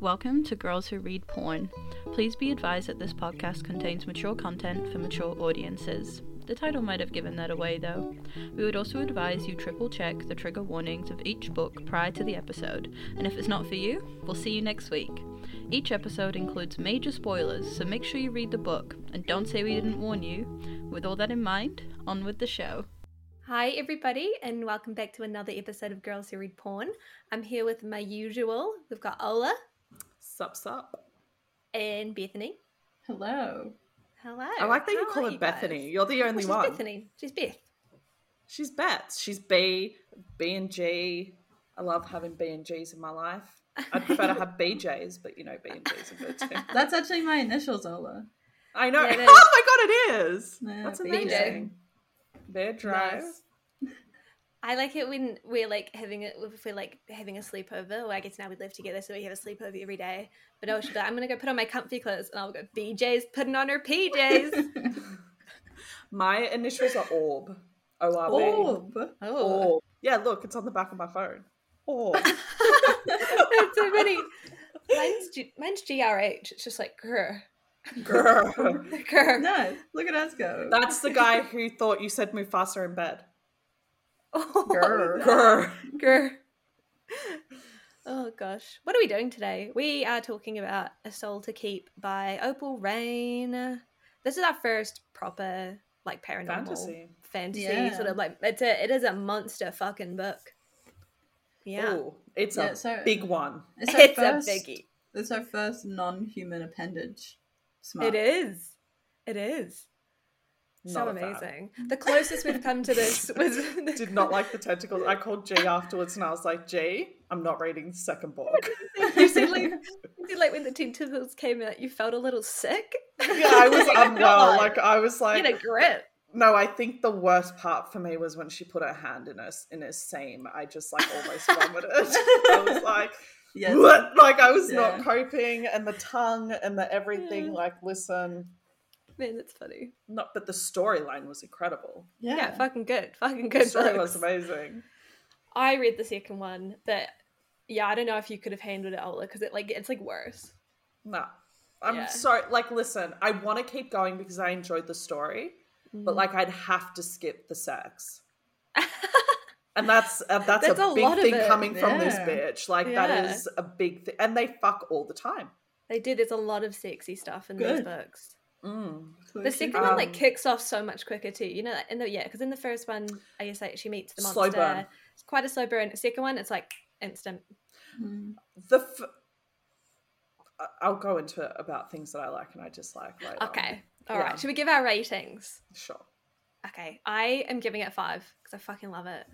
Welcome to Girls Who Read Porn. Please be advised that this podcast contains mature content for mature audiences. The title might have given that away though. We would also advise you triple check the trigger warnings of each book prior to the episode, and if it's not for you, we'll see you next week. Each episode includes major spoilers, so make sure you read the book and don't say we didn't warn you. With all that in mind, on with the show. Hi, everybody, and welcome back to another episode of Girls Who Read Porn. I'm here with my usual. We've got Ola Sup, sup. and Bethany. Hello. Hello. I like that you call her you Bethany. guys? You're the Well, only she's one. Bethany. She's Beth. She's Beth. She's B, B and G. I love having B and G's in my life. I'd prefer to have BJ's, but you know, B and G's are good too. That's actually my initials, Ola. I know. Yeah, oh my god, it is. Yeah, That's BJ. amazing. Bear drive. Nice. I like it when we're like having it if we're like having a sleepover. Well, I guess now we live together, so we have a sleepover every day. But oh, she'll like, I'm gonna go put on my comfy clothes, and I'll go BJ's putting on her PJs. My initials are Orb. O R B. Orb. oh, Orb. Yeah, look, it's on the back of my phone. Orb. that's so funny. Mine's G- mine's GRH. It's just like grr, Grr. grr. Nice. Look at us go. That's the guy who thought you said Mufasa in bed. Oh, Grr. Grr. grr. Oh gosh, what are we doing today? We are talking about A Soul to Keep by Opal Reyne. This is our first proper like paranormal Fantasy. fantasy Yeah. sort of like it's a it is a monster fucking book. Yeah, Ooh, it's Yeah, a so- big one. It's our it's first, a biggie. It's our first non-human appendage. Smart. It is. It is. So Not a fan. amazing. The closest we've come to this was Did not like the tentacles. I called G afterwards and I was like, G, I'm not reading the second book. you said like, you said, like when the tentacles came out, you felt a little sick. yeah, I was unwell. Like I was like, Get a grip. no. I think the worst part for me was when she put her hand in her in her seam. I just like almost vomited. I was like, Yes. what? Like I was Yeah. not coping, and the tongue and the everything. Yeah. Like, listen, Man, that's funny. not. But the storyline was incredible. Yeah, Yeah. fucking good. Fucking The good. story books. was amazing. I read the second one, but yeah, I don't know if you could have handled it, Ola, because it like it's like worse. No. I'm Yeah. sorry. Like, listen, I want to keep going because I enjoyed the story, Mm. but like, I'd have to skip the sex. And that's uh, that's, That's a, a big thing it. coming from this bitch. Like Yeah. that is a big thing, and they fuck all the time. they do. There's a lot of sexy stuff in these Good. books. Mm. The second one like Um, kicks off so much quicker too. You know, like, in the yeah, because in the first one, I guess like she meets the monster. Slow burn. It's quite a slow burn. The second one, it's like instant. Mm. The f- I- I'll go into about things that I like and I dislike later. Okay, all right. Yeah. Should we give our ratings? sure. Okay, I am giving it five because I fucking love it.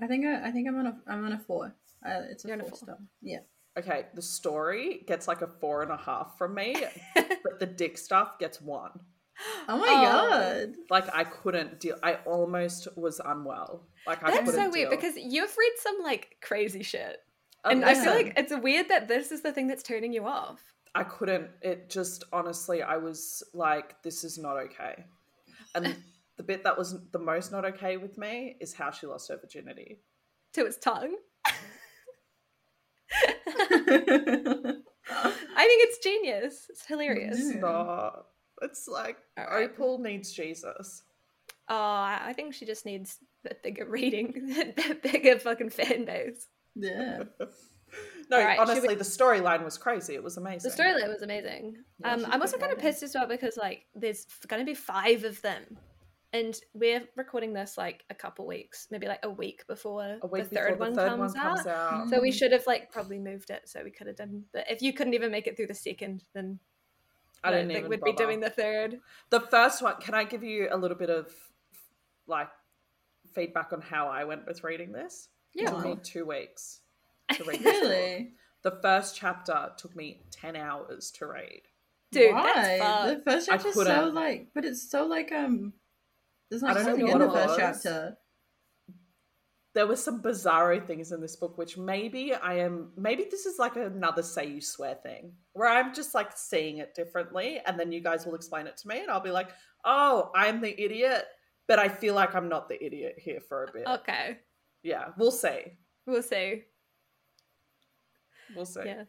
I think I, I think I'm on a I'm on a four. Uh, it's a You're on a four four. star. Yeah. Okay, the story gets like a four and a half from me, but the dick stuff gets one. Oh my Oh. god. Like I couldn't deal. I almost was unwell. Like I That's couldn't so weird deal. because you've read some like crazy shit, Uh, and I feel like it's weird that this is the thing that's turning you off. I couldn't. It just honestly, I was like, this is not okay. And the bit that was the most not okay with me is how she lost her virginity. To its tongue. I think it's genius. It's hilarious. It's not. It's like right. Opal needs Jesus. Oh, I think she just needs a bigger reading, a bigger fucking fan base. yeah. No, right, honestly, we- the storyline was crazy. It was amazing. The storyline was amazing. Yeah, um, I'm also kind of pissed as well because like there's going to be five of them, and we're recording this like a couple weeks, maybe like a week before A week the third, before one, the third comes one comes out. out. So we should have like probably moved it so we could have done. But if you couldn't even make it through the second, then I don't, think we'd be doing the third. The first one, can I give you a little bit of like feedback on how I went with reading this? It Yeah. took me two weeks to read this. Really? The first chapter took me 10 hours to read. Dude, Why? that's. The first I chapter's so like, but it's so like um. There's I don't know something what in the it first was. chapter. There were some bizarro things in this book, which maybe I am, maybe this is like another say you swear thing, where I'm just like seeing it differently, and then you guys will explain it to me, and I'll be like, oh, I'm the idiot, but I feel like I'm not the idiot here for a bit. Okay, Yeah, we'll see. we'll see. We'll see. Yeah.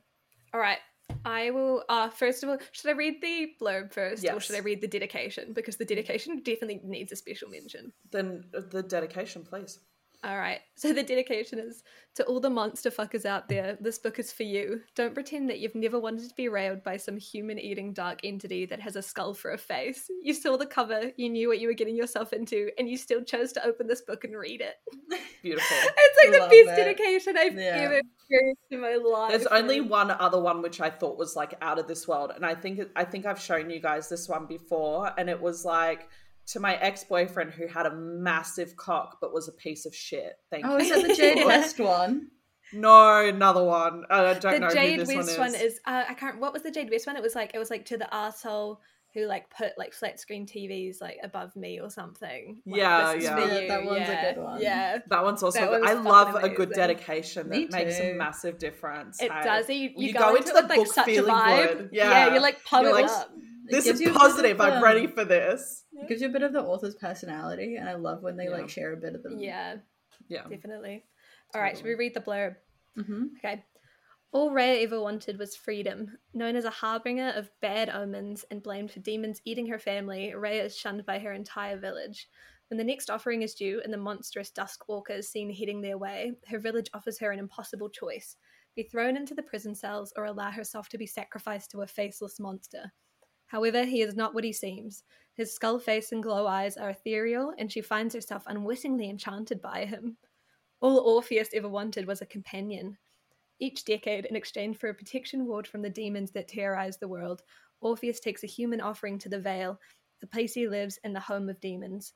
All right. I will. Uh, first of all, should I read the blurb first, or should I read the dedication? Because the dedication definitely needs a special mention. Then uh, the dedication, please. All right. So the dedication is to all the monster fuckers out there. This book is for you. Don't pretend that you've never wanted to be railed by some human-eating dark entity that has a skull for a face. You saw the cover, you knew what you were getting yourself into, and you still chose to open this book and read it. Beautiful. It's like the best it. dedication I've Yeah. ever experienced in my life. There's only one other one which I thought was like out of this world, and I think I think I've shown you guys this one before, and it was like to my ex boyfriend who had a massive cock but was a piece of shit. Thank Oh, you. Oh, is that the Jade West one? No, another one. I don't the know The Jade who this West one one is. is, uh, I can't. What was the Jade West one? It was like it was like to the asshole who like put like flat screen TVs like above me or something. Like, Yeah, yeah. Yeah, that one's a good one. Yeah, That one's also. That good. one's I love a good amazing. dedication that makes a massive difference. it hey. does. You, you, You go, go into, into the like book such a feeling vibe. good. Yeah, Yeah. you're like You're like, up. It This is you a positive. I'm ready for this. It gives you a bit of the author's personality, and I love when they Yeah. like share a bit of them. Yeah, Yeah. definitely. All right, should we read the blurb? hmm Okay. All Rhea ever wanted was freedom. Known as a harbinger of bad omens and blamed for demons eating her family, Rhea is shunned by her entire village. When the next offering is due and the monstrous Duskwalker is seen heading their way, her village offers her an impossible choice be thrown into the prison cells or allow herself to be sacrificed to a faceless monster. However, he is not what he seems. His skull face and glow eyes are ethereal, and she finds herself unwittingly enchanted by him. All Orpheus ever wanted was a companion. Each decade, in exchange for a protection ward from the demons that terrorize the world, Orpheus takes a human offering to the Vale, the place he lives and the home of demons.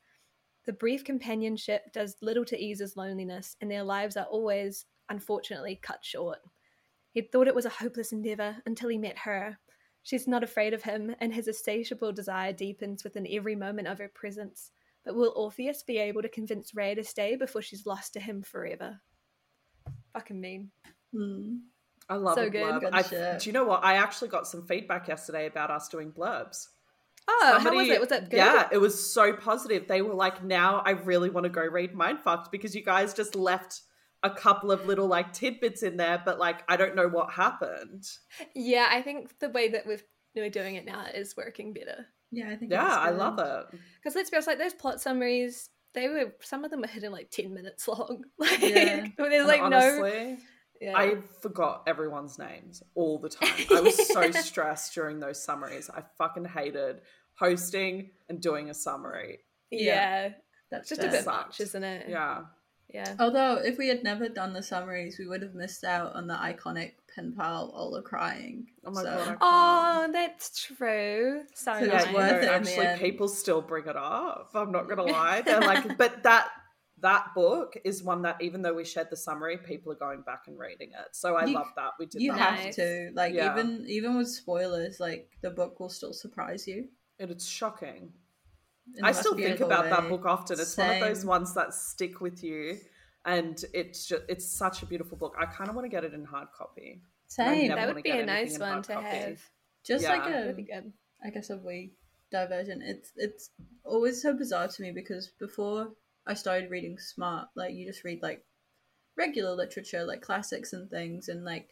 The brief companionship does little to ease his loneliness, and their lives are always, unfortunately, cut short. He'd thought it was a hopeless endeavor until he met her. She's not afraid of him, and his insatiable desire deepens within every moment of her presence. But will Orpheus be able to convince Rhea to stay before she's lost to him forever? Fucking mean. Mm. I love So a good. blurb. Good I- shit. do you know what? I actually got some feedback yesterday about us doing blurbs. Oh, how was it? Was that good? Yeah, it was so positive. They were like, now I really want to go read Mindfucked because you guys just left a couple of little like tidbits in there, but like I don't know what happened. Yeah, I think the way that we've, we're doing it now is working better. Yeah, I think. Yeah, I love it. Because let's be honest, like those plot summaries, they were some of them were hitting like ten minutes long. Like Yeah. there's And like no. Yeah. I forgot everyone's names all the time. I was so stressed during those summaries. I fucking hated hosting and doing a summary. yeah. That's just fair. a bit Sucked. much, isn't it? Yeah. Yeah. Although, if we had never done the summaries, we would have missed out on the iconic pen pal Ola crying. Oh my So- god. Oh, that's true. So So nice. it's worth know, it in the actually end. people still bring it up. I'm not gonna lie. They're like, but that that book is one that even though we shared the summary, people are going back and reading it. So I You- love that we did You that. have Nice. to like Yeah. even even with spoilers, like the book will still surprise you. And it's shocking. In I still think beautiful about that book often. It's one of those ones that stick with you, and it's just it's such a beautiful book. I kind of want to get it in hard copy. Same. that would be a nice one to copy. have. Just Yeah. like That'd a, good. I guess a wee diversion. It's it's always so bizarre to me because before I started reading smart, like you just read like regular literature, like classics and things, and like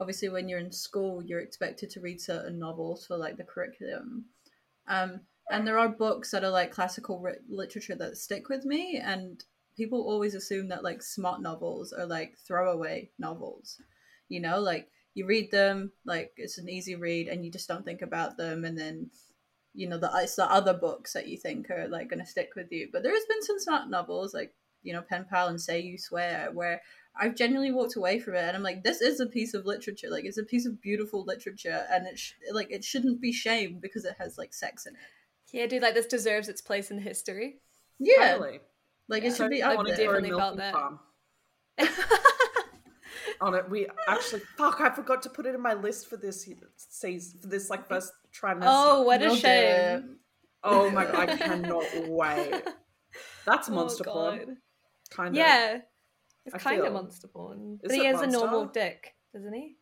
obviously when you're in school, you're expected to read certain novels for like the curriculum. Um, and there are books that are like classical ri- literature that stick with me, and people always assume that like smart novels are like throwaway novels, you know, like you read them like it's an easy read and you just don't think about them and then you know the it's the other books that you think are like going to stick with you. But there has been some smart novels like you know pen pal and say you swear where i've genuinely walked away from it and i'm like this is a piece of literature. Like it's a piece of beautiful literature and it sh- like it shouldn't be shamed because it has like sex in it Yeah, dude, like this deserves its place in history. yeah Totally. like Yeah. it should be I wanna definitely Or felt that. On it, we actually fuck. I forgot to put it in my list for this season, for this like first trimester. oh, what a We'll do shame. Oh my god, I cannot wait. That's Oh, monster porn, kind of. Yeah. It's I kind of feel. monster porn. Is But he it has a normal dick, doesn't he?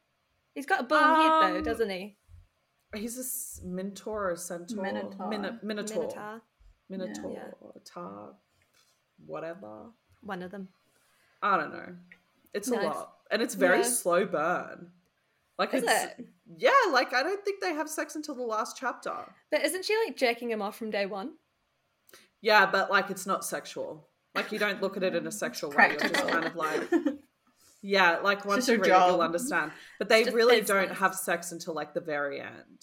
He's got a bull head though, Um, doesn't he? He's a minotaur or a centaur, Minotaur. Min- minotaur, Minotaur. minotaur, Yeah. tar, whatever. One of them. I don't know. It's a Nice. lot, and it's very Yeah. slow burn. Like Is it's it? yeah, like I don't think they have sex until the last chapter. But isn't she like jacking him off from day one? Yeah, but like it's not sexual. Like you don't look at it in a sexual way. You're just kind of like yeah, like once you her read it, you'll understand. But they really business. don't have sex until like the very end.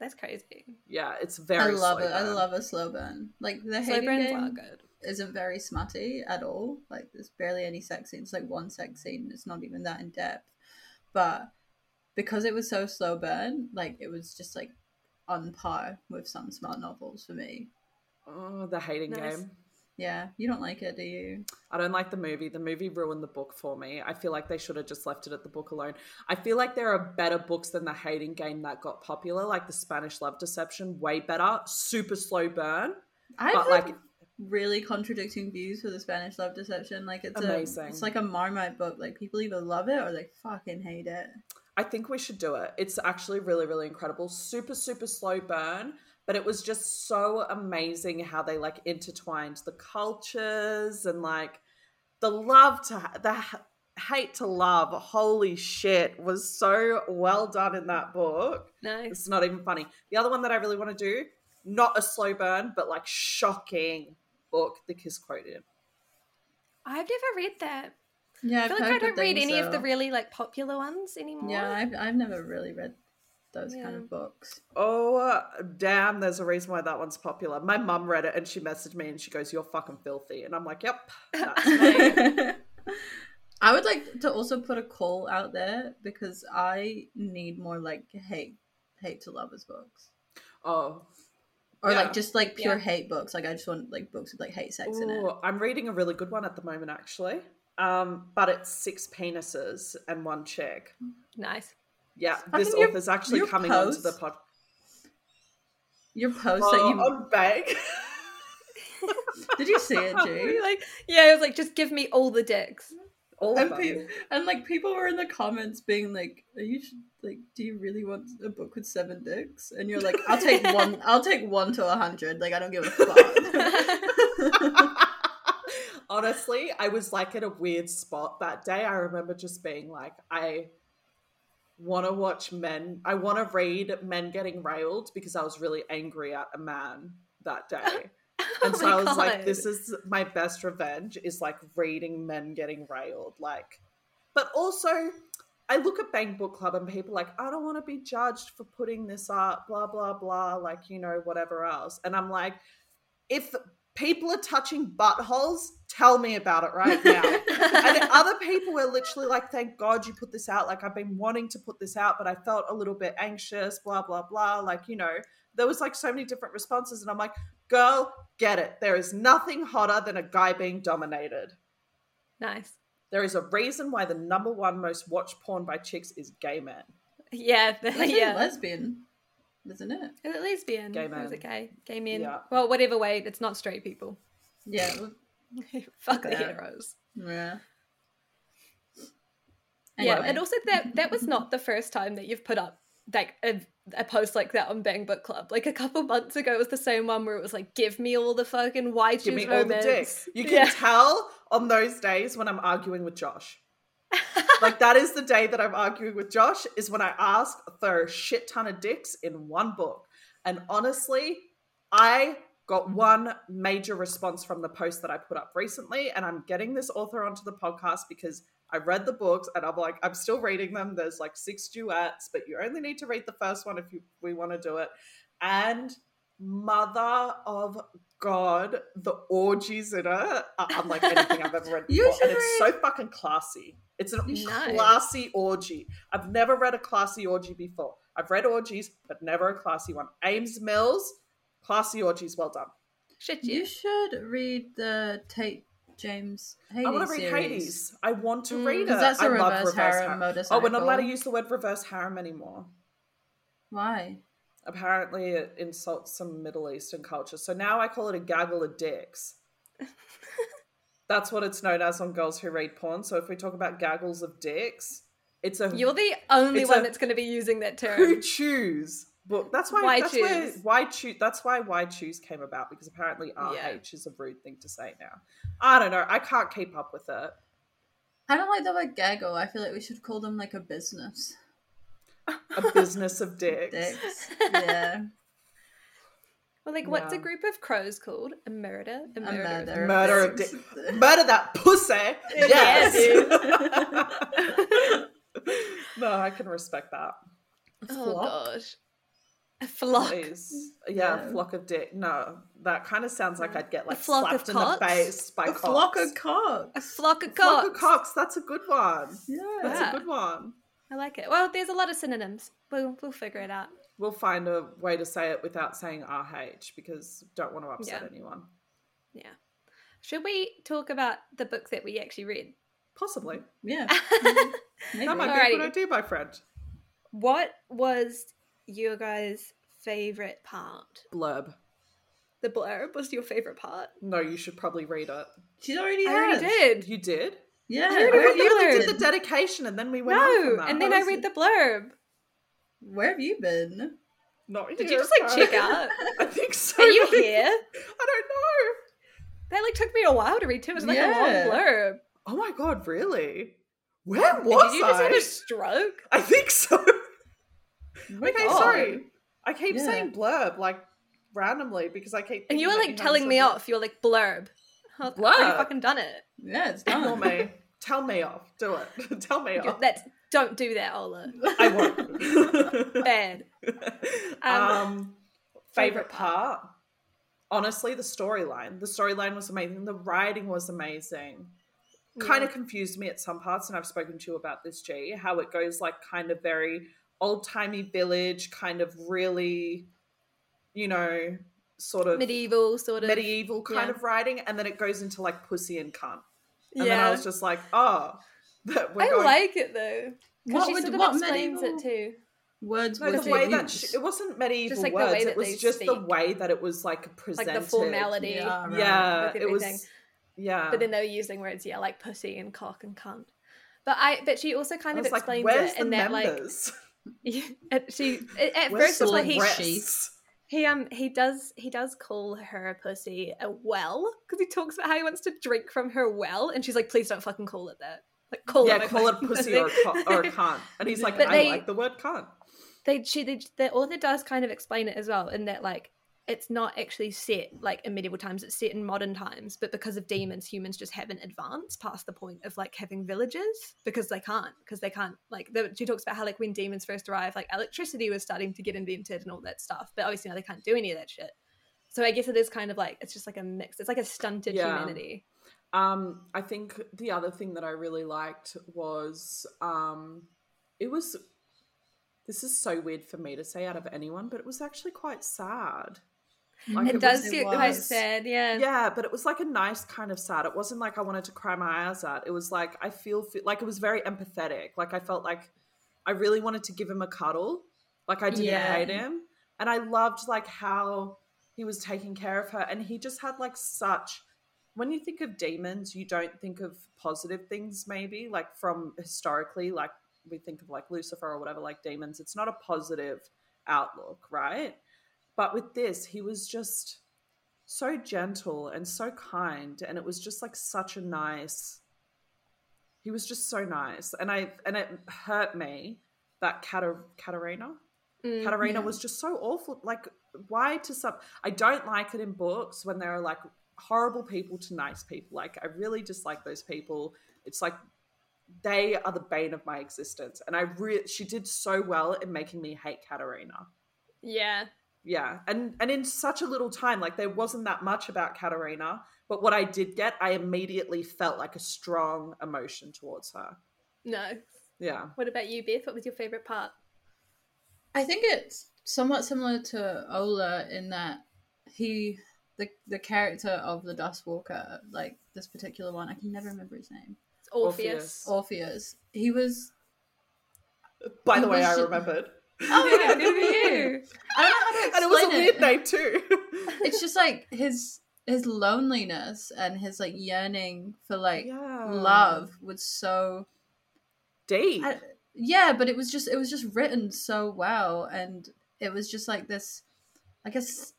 That's crazy. Yeah, it's very. I very. love slow it. I love a slow burn. Like the Slow Hating burns game are good. isn't very smutty at all. Like there's barely any sex scenes. Like one sex scene. It's not even that in depth. But because it was so slow burn, like it was just like on par with some smart novels for me. Oh, the hating Nice. game. Yeah, you don't like it, do you? I don't like the movie. The movie ruined the book for me. I feel like they should have just left it at the book alone. I feel like there are better books than the hating game that got popular, like the Spanish Love Deception, way better. Super slow burn. I But, have like- really contradicting views for the Spanish love deception. Like it's Amazing. A, it's like a Marmite book. Like people either love it or they fucking hate it. I think we should do it. It's actually really, really incredible. Super, super slow burn, but it was just so amazing how they like intertwined the cultures and like the love to the hate to love. Holy shit, was so well done in that book. Nice. It's not even funny. The other one that I really want to do, not a slow burn, but like shocking book, The Kiss Quotient. I've never read that. Yeah, I feel I've like I don't read things, any of the really like popular ones anymore. Yeah, I've I've never really read those kind of books. Oh, damn, there's a reason why that one's popular. My mum read it and she messaged me and she goes, You're fucking filthy. And I'm like, Yep, that's me. I would like to also put a call out there because I need more like hate hate to lovers books. oh. Or Yeah. like just like pure Yeah. hate books. Like I just want like books with like hate sex in it. I'm reading a really good one at the moment, actually. Um, but it's six penises and one chick. Nice. Yeah, I this author's actually your coming onto the post- pod. Your post Oh, that you on Bang. did you see it, G? like yeah, it was like just give me all the dicks. All And, of pe- them. and like people were in the comments being like, "Are you like? Do you really want a book with seven dicks?" And you're like, "I'll take one. I'll take one to a hundred. Like I don't give a fuck." Honestly, I was like at a weird spot that day. I remember just being like, I want to watch men, I want to read men getting railed because I was really angry at a man that day. Oh and Oh so my I was like, this is my best revenge is like reading men getting railed. Like, but also, I look at Bang Book Club and people like, I don't want to be judged for putting this up, blah, blah, blah, like, you know, whatever else. And I'm like, if people are touching buttholes, tell me about it right now. and other people were literally like, thank God you put this out. Like, I've been wanting to put this out, but I felt a little bit anxious, blah, blah, blah. Like, you know, there was like so many different responses. And I'm like, girl, get it. There is nothing hotter than a guy being dominated. nice. There is a reason why the number one most watched porn by chicks is gay men. Yeah, It's yeah. lesbian, isn't it? Is it lesbian? Gay Or is man. it gay? Gay men. Yeah. Well, whatever way, it's not straight people. Yeah, Fuck the heteros. yeah. Yeah, Anyway. and also that that was not the first time that you've put up like a, a post like that on Bang Book Club. Like a couple months ago, it was the same one where it was like, "Give me all the fucking choose Give me all the romance." dicks. You can Yeah. tell on those days when I'm arguing with Josh. like that is the day that I'm arguing with Josh is when I ask for a shit ton of dicks in one book. And honestly, I got one major response from the post that I put up recently, and I'm getting this author onto the podcast because I read the books and I'm like, I'm still reading them. There's like six duets, but you only need to read the first one if you we want to do it. And mother of God, the orgies in it are unlike anything I've ever read before. And should it's so fucking classy. It's a Nice. classy orgy. I've never read a classy orgy before. I've read orgies, but never a classy one. Ames Mills, classy orgies, well done. Shit, You should read the Tate James Hades I want to read series. Hades. I want to Mm, read it. 'Cause that's a I love reverse harem Oh, we're not allowed to use the word reverse harem anymore. Why? Apparently, it insults some Middle Eastern culture. So now I call it a gaggle of dicks. That's what it's known as on Girls Who Read Porn. So if we talk about gaggles of dicks, it's a You're the only one a- that's going to be using that term. who choose book. That's why. Why that's where choose? why choose. That's why why choose came about because apparently RH Yeah. is a rude thing to say now. I don't know. I can't keep up with it. I don't like the word gaggle. I feel like we should call them like a business. A business of dicks. Dicks. Yeah. Well, like, what's a group of crows called? A murder? A A murder. of murder. Murder of dicks. dick. Murder that pussy. Yes. no, I can respect that. Oh Flock? gosh. A flock. Please. Yeah, Yeah. flock of dick. No, that kind of sounds like I'd get like flock slapped in the face by A cocks. flock of cocks. A flock of Flock cocks. of cocks. That's a good one. Yeah. That's Yeah. a good one. I like it. Well, there's a lot of synonyms. We'll we'll figure it out. We'll find a way to say it without saying RH because don't want to upset Yeah. anyone. Yeah. Should we talk about the book that we actually read? Possibly. Yeah. Mm-hmm. Maybe. That might be a Alrighty. good idea, my friend. what was your guys' favorite part? Blurb. The blurb was your favorite part. No, you should probably read it. She's already I had. already did. You did? Yeah. I already read thought the you only blurb. did the dedication and then we went on No, from that. and then I read the blurb. Where have you been? Not Did you just like check out? I think so. Are you but here? I don't know. That like took me a while to read too. It was like a long blurb. Oh my god, really? Where what? Did was you just I? have a stroke? I think so. Oh okay, God. sorry. I keep Yeah. saying blurb like randomly because I keep. And you were like telling me off. You were like blurb. I was like, "Oh, you fucking done it. Yeah, it's Ignore done. me. Tell me off. Do it. Tell me off. That's don't do that, Ola. I won't. Bad. um, favorite favorite part? Honestly, the storyline. The storyline was amazing. The writing was amazing. Kind of confused me at some parts, and I've spoken to you about this, G. How it goes like kind of very old timey village, kind of really, you know, sort of medieval sort of. medieval kind yeah. of writing, and then it goes into like pussy and cunt. And yeah. then I was just like, oh, that we're I going. like it though. Because What she would- sort of what explains medieval- it too. Words No, the they way that she, it wasn't medieval like the words. way that it was they just the way that it was like presented. Like the formality. Yeah, right. Yeah, it was. Yeah, But then they were using words, yeah, like pussy and cock and cunt. But I but she also kind of was like, explains "Where's it the in that like members? at, she at, at first the of all he breasts?" He um he does he does call her a pussy a well because he talks about how he wants to drink from her well and she's like please don't fucking call it that like call Yeah, it call it pussy or, or cunt. And he's like, But I they- like the word cunt. they she they, the author does kind of explain it as well in that like it's not actually set like in medieval times it's set in modern times but because of demons humans just haven't advanced past the point of like having villages because they can't because they can't like the, she talks about how like when demons first arrived like electricity was starting to get invented and all that stuff but obviously now they can't do any of that shit so i guess it is kind of like it's just like a mix it's like a stunted Yeah. humanity Um, I think the other thing that I really liked was um, it was. This is so weird for me to say out of anyone, but it was actually quite sad. Like, it, was- does get quite sad yeah Yeah, but it was like a nice kind of sad. It wasn't like I wanted to cry my eyes out. It was like I feel fe- like it was very empathetic. Like I felt like I really wanted to give him a cuddle. Like I didn't Yeah. hate him, and I loved like how he was taking care of her, and he just had like such. When you think of demons, you don't think of positive things. Maybe like from historically, like we think of like Lucifer or whatever, like demons. It's not a positive outlook, right? But with this, he was just so gentle and so kind and it was just like such a nice he was just so nice. And i and it hurt me that Katar- katarina Mm, katarina yeah. was just so awful. Like why to some i don't like it in books when there are like horrible people to nice people. Like i really dislike those people. It's like they are the bane of my existence. And i re- she did so well in making me hate katarina yeah yeah, and and in such a little time, like there wasn't that much about Katarina, but what I did get, I immediately felt like a strong emotion towards her. no Yeah, what about you beth what was your favorite part I think it's somewhat similar to Ola in that he, the the character of the Duskwalker like this particular one, I can never remember his name. it's orpheus, Orpheus. Orpheus. He was. By the way, was I remembered, Oh yeah, good for you. I don't know how to explain and it was a weird it. name too. It's just like his his loneliness and his like yearning for like yeah, love was so deep. I- yeah but it was just it was just written so well and it was just like this i guess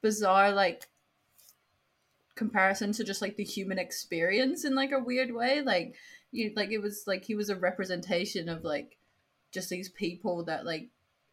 bizarre like comparison to just like the human experience in like a weird way like you like it was like he was a representation of like just these people that like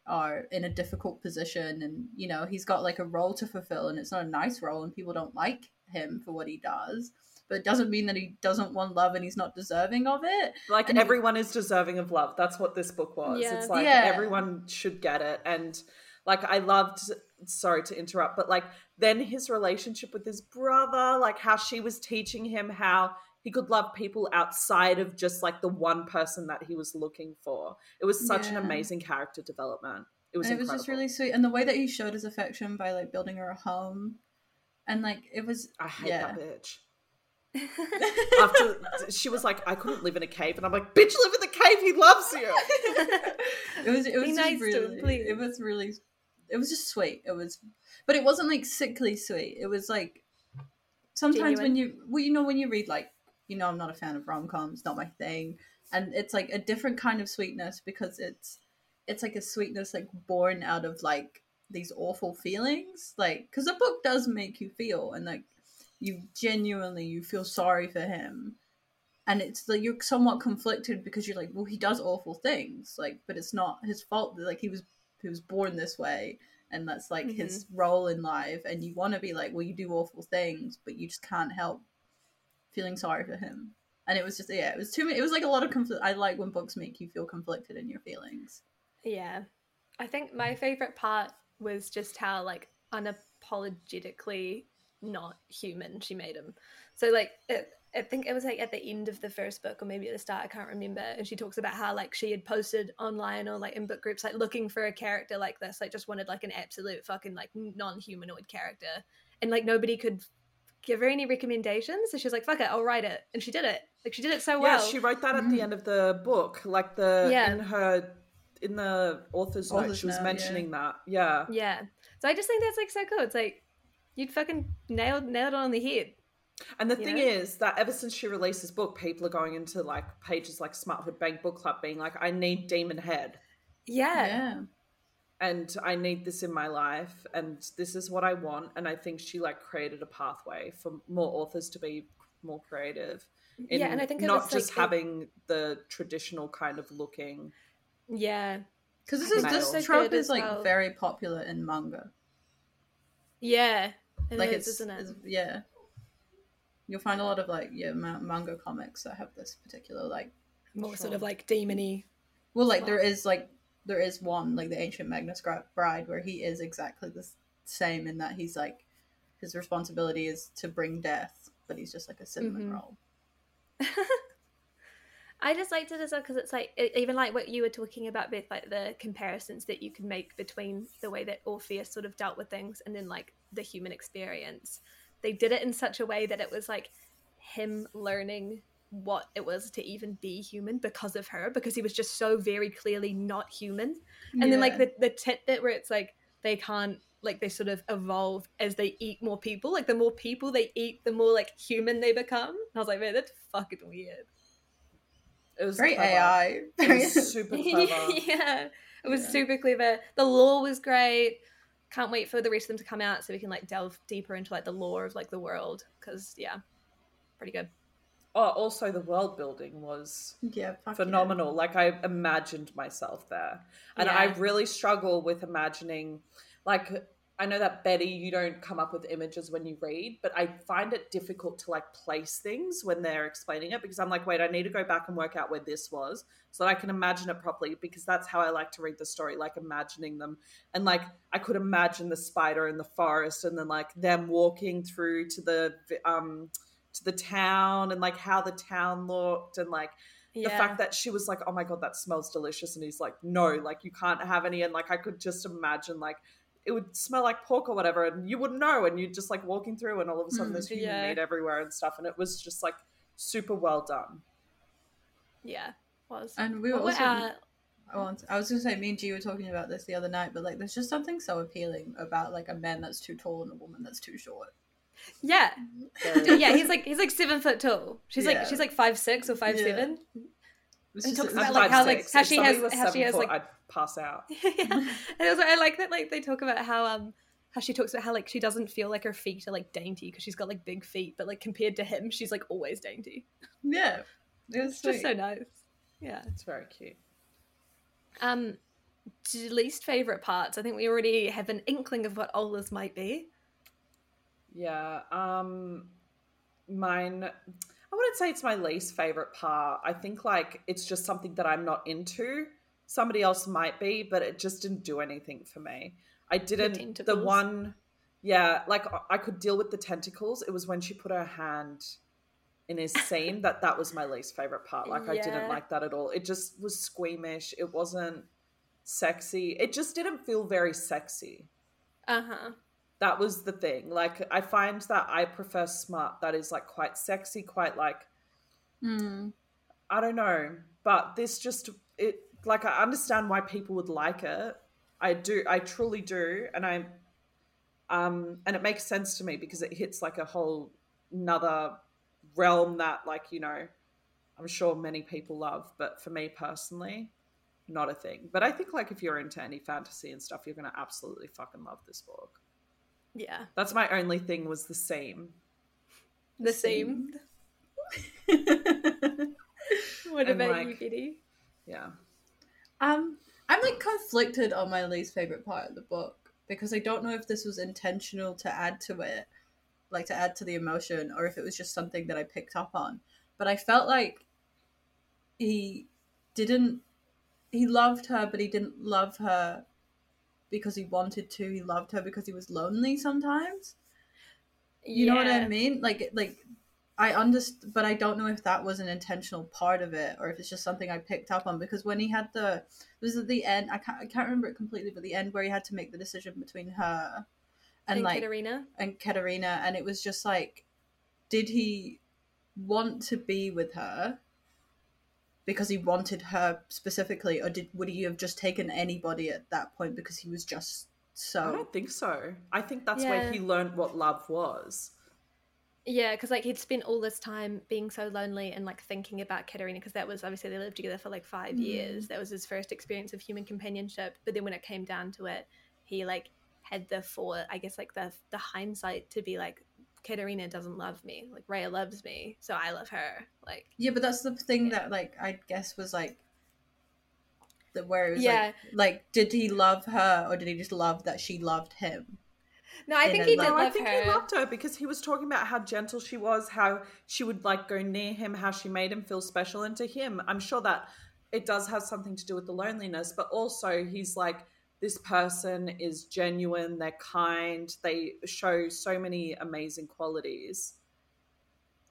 are in a difficult position and you know he's got like a role to fulfill and it's not a nice role and people don't like him for what he does but it doesn't mean that he doesn't want love and he's not deserving of it Like And- everyone is deserving of love. That's what this book was. Yeah. It's like Yeah. everyone should get it. And like I loved sorry to interrupt, but like then his relationship with his brother, like how she was teaching him how he could love people outside of just like the one person that he was looking for. It was such an amazing character development. It was and it was just really sweet and the way that he showed his affection by like building her a home and like it was I hate yeah. that bitch. After she was like, I couldn't live in a cave, and I'm like, bitch, live in the cave. He loves you. it was it was Be just nice to him, really it was really it was just sweet it was but it wasn't like sickly sweet it was like sometimes when you well you know when you read like you know i'm not a fan of rom-coms not my thing. And it's like a different kind of sweetness because it's it's like a sweetness like born out of like these awful feelings. Like because the book does make you feel and like you genuinely you feel sorry for him. And it's like you're somewhat conflicted because you're like well he does awful things like but it's not his fault like he was he was born this way and that's like his mm-hmm. role in life. And you want to be like well you do awful things but you just can't help feeling sorry for him and it was just yeah it was too many it was like a lot of conflict i like when books make you feel conflicted in your feelings Yeah. I think my favorite part was just how like unapologetically not human she made him. So like it, I think it was like at the end of the first book or maybe at the start, I can't remember. And she talks about how like she had posted online or like in book groups like looking for a character like this, like just wanted like an absolute fucking like non-humanoid character. And like nobody could give her any recommendations. So she was like, fuck it, I'll write it. And she did it. Like she did it so well. Yeah, she wrote that at the Mhm. end of the book, like the Yeah. in her in the author's note. Author's She was note, yeah. mentioning that. Yeah, Yeah. So I just think that's like so cool. It's like you'd fucking nailed nailed it on the head. and the You thing know? is that ever since she released this book, people are going into like pages like Smarthood Bang Book Club, being like, "I need Demon Head." Yeah. yeah and I need this in my life and this is what I want and I think she like created a pathway for more authors to be more creative in Yeah, and I think not just like, it- having the traditional kind of looking Yeah. because this is this so trope is like well. very popular in manga Yeah. It like is, it's, isn't it? it's- yeah you'll find a lot of like yeah ma- manga comics that have this particular like More sort of like demony. well like there Wow. like there is one like the ancient magus bride where he is exactly the same in that he's like his responsibility is to bring death but he's just like a cinnamon Mhm. roll I just liked it as well because it's like even like what you were talking about with like the comparisons that you can make between the way that Orpheus sort of dealt with things and then like the human experience. They did it in such a way that it was like him learning what it was to even be human because of her because he was just so very clearly not human. And then like Yeah. the the tidbit where it's like they can't like they sort of evolve as they eat more people. Like the more people they eat, the more like human they become. And I was like, man, that's fucking weird. it was very clever. ai it was super clever yeah, it was Yeah. super clever. The lore was great. Can't wait for the rest of them to come out so we can like delve deeper into like the lore of like the world because yeah, pretty good. Oh also the world building was yeah fuck yeah. phenomenal like I imagined myself there and I really struggle with imagining like I know that Betty, you don't come up with images when you read, but I find it difficult to like place things when they're explaining it because I'm like, wait, I need to go back and work out where this was so that I can imagine it properly because that's how I like to read the story, like imagining them. And like I could imagine the spider in the forest and then like them walking through to the um to the town and like how the town looked and like Yeah, the fact that she was like, "Oh my god, that smells delicious," and he's like, "No, like you can't have any." And like I could just imagine like it would smell like pork or whatever, and you wouldn't know, and you'd just like walking through, and all of a sudden Mm, there's human yeah. meat everywhere and stuff, and it was just like super well done. yeah, was. and we were What also were, I want- I was gonna say me and G were talking about this the other night, but like there's just something so appealing about like a man that's too tall and a woman that's too short. Yeah, Very- yeah. He's like he's like seven foot tall. She's Yeah. like she's like five six or five Yeah. seven. And just- talks about, like, how, like, how she has- how she has, foot, like- I'd pass out. yeah. And also, I like that like they talk about how um how she talks about how like she doesn't feel like her feet are like dainty because she's got like big feet, but like compared to him, she's like always dainty. yeah, it was It's just so nice. Yeah. It's very cute. Um, least favorite parts. I think we already have an inkling of what Ola's might be. Yeah. Um mine I wouldn't say it's my least favorite part. I think like it's just something that I'm not into. Somebody else might be, but it just didn't do anything for me. I didn't the tentacles? one yeah, like I could deal with the tentacles. It was when she put her hand in his seam that that was my least favorite part. Like I didn't like that at all. It just was squeamish. It wasn't sexy. It just didn't feel very sexy Uh huh. That was the thing. Like i find that i prefer smart that is like quite sexy quite like Mm. i don't know. But this just it like i understand why people would like it. I do i truly do. And i um and it makes sense to me because it hits like a whole another realm that like you know i'm sure many people love. But for me personally not a thing. But i think like if you're into any fantasy and stuff you're gonna absolutely fucking love this book Yeah. that's my only thing was the same. The same. What And, about you, like- Biddy? Yeah. Um, I'm like conflicted on my least favorite part of the book because I don't know if this was intentional to add to it, like to add to the emotion, or if it was just something that I picked up on. But I felt like he didn't. He loved her, but he didn't love her because he wanted to. He loved her because he was lonely sometimes. You know what I mean? Like, like I understand, but I don't know if that was an intentional part of it or if it's just something I picked up on. Because when he had the, was at the end. I can't, I can't remember it completely, but the end where he had to make the decision between her and, And like Katerina? and Katerina, and it was just like, did he want to be with her because he wanted her specifically, or did would he have just taken anybody at that point because he was just so? I don't think so. I think that's Yeah. where he learned what love was. Yeah, because like he'd spent all this time being so lonely and like thinking about Katerina, because that was obviously they lived together for like five Mm. years. That was his first experience of human companionship. But then when it came down to it, he like had the for I guess like the the hindsight to be like Katerina doesn't love me, like Raya loves me, so I love her. Like Yeah, but that's the thing Yeah. that like I guess was like the where it was Yeah. like, like did he love her or did he just love that she loved him? no, I think he did No, love I think her. he loved her because he was talking about how gentle she was, how she would like go near him, how she made him feel special. And to him, I'm sure that it does have something to do with the loneliness, but also he's like, this person is genuine, they're kind, they show so many amazing qualities.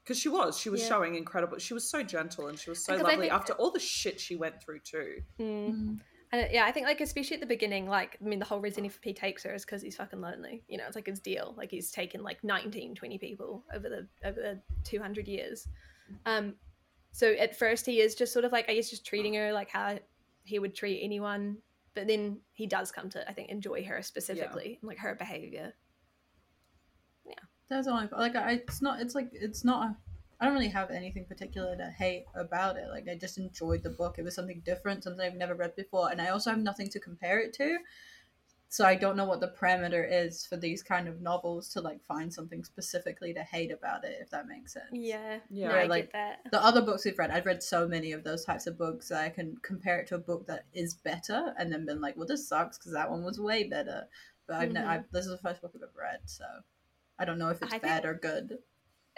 Because she was, she was Yeah. showing incredible. She was so gentle and she was so Because lovely think- after all the shit she went through too. Mm. And yeah, I think like especially at the beginning, like I mean, the whole reason he takes her is because he's fucking lonely. You know, it's like his deal. Like he's taken like 19, 20 people over the over the two hundred years. Um, so at first he is just sort of like I guess just treating her like how he would treat anyone, but then he does come to I think enjoy her specifically, and like her behavior. Yeah that's all I like I it's not it's like it's not i don't really have anything particular to hate about it. Like I just enjoyed the book. It was something different, something I've never read before, and I also have nothing to compare it to. So I don't know what the parameter is for these kind of novels to like find something specifically to hate about it, if that makes sense. Yeah, Yeah. no, I like- get that. the other books we've read, I've read so many of those types of books that I can compare it to a book that is better, and then been like, "Well, this sucks because that one was way better." But I've, ne- Mhm. I've this is the first book I've ever read, so I don't know if it's I think- bad or good.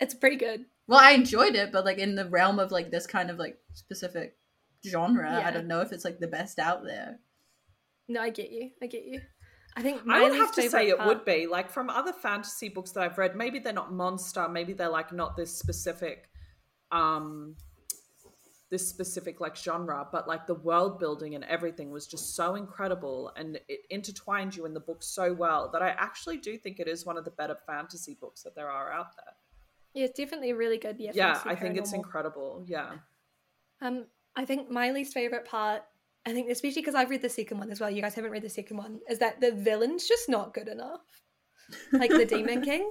it's pretty good. Well, I enjoyed it, but like in the realm of like this kind of like specific genre, Yeah. I don't know if it's like the best out there. No, I get you. I get you. I think my I would have to say it part- would be like from other fantasy books that I've read. Maybe they're not monster. Maybe they're like not this specific, um, this specific like genre. But like the world building and everything was just so incredible, and it intertwined you in the book so well that I actually do think it is one of the better fantasy books that there are out there. Yeah, it's definitely a really good. Yeah, Yeah, I think it's incredible. Yeah, Um, I think my least favorite part, I think especially because I've read the second one as well. You guys haven't read the second one, is that the villain's just not good enough. Like the Demon King,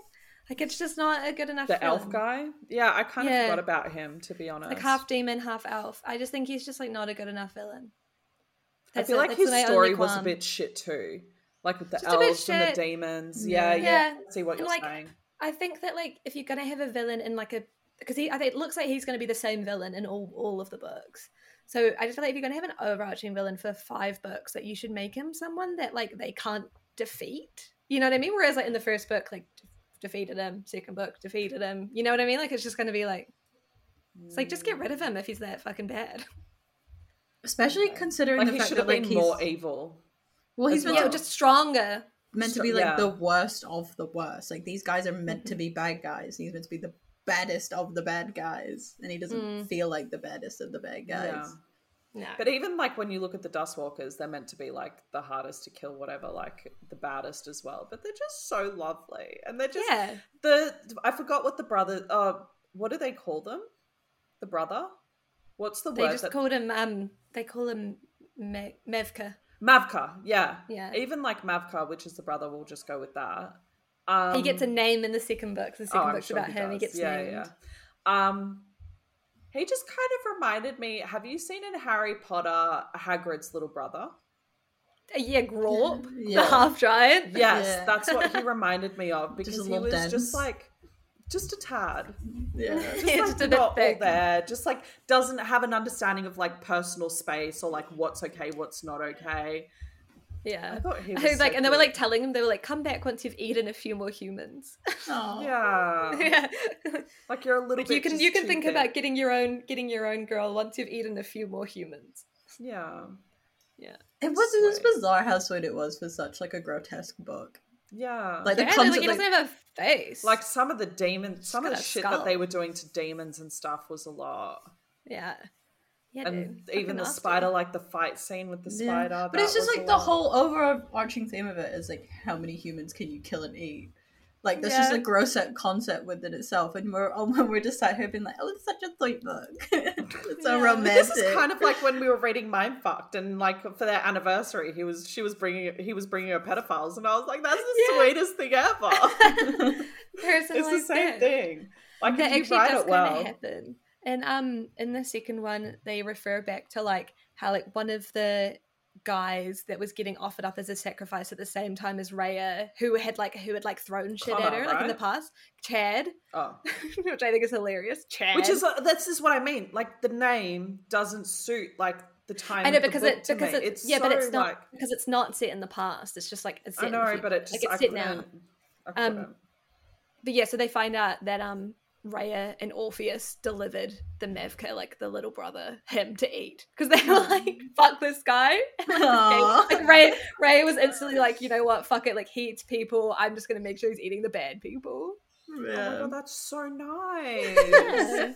like it's just not a good enough. the elf guy. Yeah, I kind of Yeah. forgot about him to be honest. like half demon, half elf. I just think he's just like not a good enough villain. I feel it, like that's his story was a bit shit too. Like with the Just elves and the demons. Yeah. Yeah, yeah. Yeah, see what and, you're like, saying. I think that like if you're gonna have a villain in like a because he I think it looks like he's gonna be the same villain in all all of the books. So I just feel like if you're gonna have an overarching villain for five books, that you should make him someone that like they can't defeat. You know what I mean? Whereas like in the first book, like de- defeated him, second book defeated him. You know what I mean? Like it's just gonna be like it's like just get rid of him if he's that fucking bad. Especially considering Like the he fact that have like he's more evil. well, he's as meant, Yeah, well. to, just stronger. meant to be like yeah. the worst of the worst. Like these guys are meant to mm-hmm. be bad guys. He's meant to be the baddest of the bad guys, and he doesn't Mm. feel like the baddest of the bad guys. Yeah. No. But even like when you look at the Duskwalkers, they're meant to be like the hardest to kill, whatever, like the baddest as well. But they're just so lovely, and they're just yeah. the. I forgot what the brother. Uh, what do they call them? The brother. What's the They word? They just that, called him um they call him Me- Mevka. Mavka. Yeah. Yeah. Even like Mavka, which is the brother, we'll just go with that. Um, he gets a name in the second book. The second oh, book's sure about him. He gets yeah, named. yeah. Um, he just kind of reminded me. Have you seen in Harry Potter Hagrid's little brother? Uh, Yeah, Grawp, Yeah. the half giant. Yes, Yeah. that's what he reminded me of because he was dense. just like, just a tad, Yeah. just Yeah, like just a bit not all thick. there, just like doesn't have an understanding of like personal space or like what's okay, what's not okay. I Yeah. thought he I was was like, and they were like telling him, they were like, "Come back once you've eaten a few more humans." Aw. yeah, yeah, like you're a little like bit. you can just you can think thick. about getting your own getting your own girl once you've eaten a few more humans. Yeah, Yeah, It was it was bizarre how sweet it was for such like a grotesque book. yeah. Like the yeah, like, he like, doesn't have a face. like some of the demons, some of the shit skull. that they were doing to demons and stuff was a lot. yeah, yeah, and dude. even the spider, like the fight scene with the Yeah. spider. But it's just like the lot. whole overarching theme of it is like how many humans can you kill and eat? Like that's just a gross concept within itself, and we're oh, when we're just sat here being like, oh, it's such a sweet book. it's so Yeah. romantic. This is kind of like when we were reading Mindfucked, and like for their anniversary, he was she was bringing he was bringing her pedophiles, and I was like, that's the Yeah. sweetest thing ever. It's like the same that. thing. Like that if you write it well, happen. And um, in the second one, they refer back to like how like one of the guys that was getting offered up as a sacrifice at the same time as Reia, who had like who had like thrown shit at Connor, her like in the past, Chad, oh. which I think is hilarious. Chad, which is uh, this is what I mean. Like the name doesn't suit like the time. I know because it because me. it's, yeah, but it's not like because it's not set in the past. It's just like it's set I in the know, but it just like it's I set now. Um. But yeah, so they find out that um Reia and Orpheus delivered the Mevka, like the little brother, him to eat because they were like, "Fuck this guy." Aw. like Ray, Ray was instantly like, "You know what? Fuck it. Like he eats people. I'm just gonna make sure he's eating the bad people." Oh my god, that's so nice.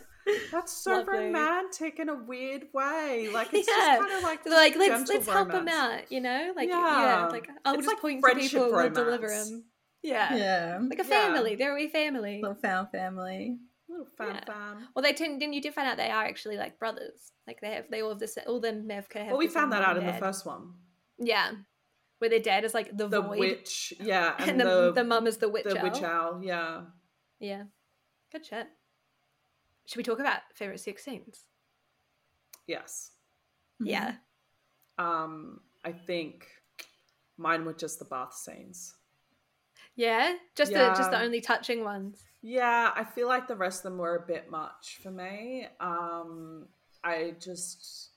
That's so Lovely. romantic in a weird way. Like it's Yeah. just kind of like So they're like, "Let's let's help him out," you know? Like yeah, Yeah. like I'll It's just like point to people and we'll deliver him. Yeah. yeah, like a Yeah. family. They're a wee family. little found family. Little fan Yeah. fan. Well, they tend, then you do find out they are actually like brothers. Like they have, they all have this, all the Mevka have. Well, we found that mum out in and the first one. Yeah, where their dad is like the, The void, witch, yeah, and, and, the, the the mum is the witch the owl. witch owl, yeah. Yeah, good shit. Should we talk about favorite sex scenes? Yes. Mm-hmm. Yeah, Um, I think mine were just the bath scenes. Yeah, just the just the only touching ones. Yeah, I feel like the rest of them were a bit much for me. Um, I just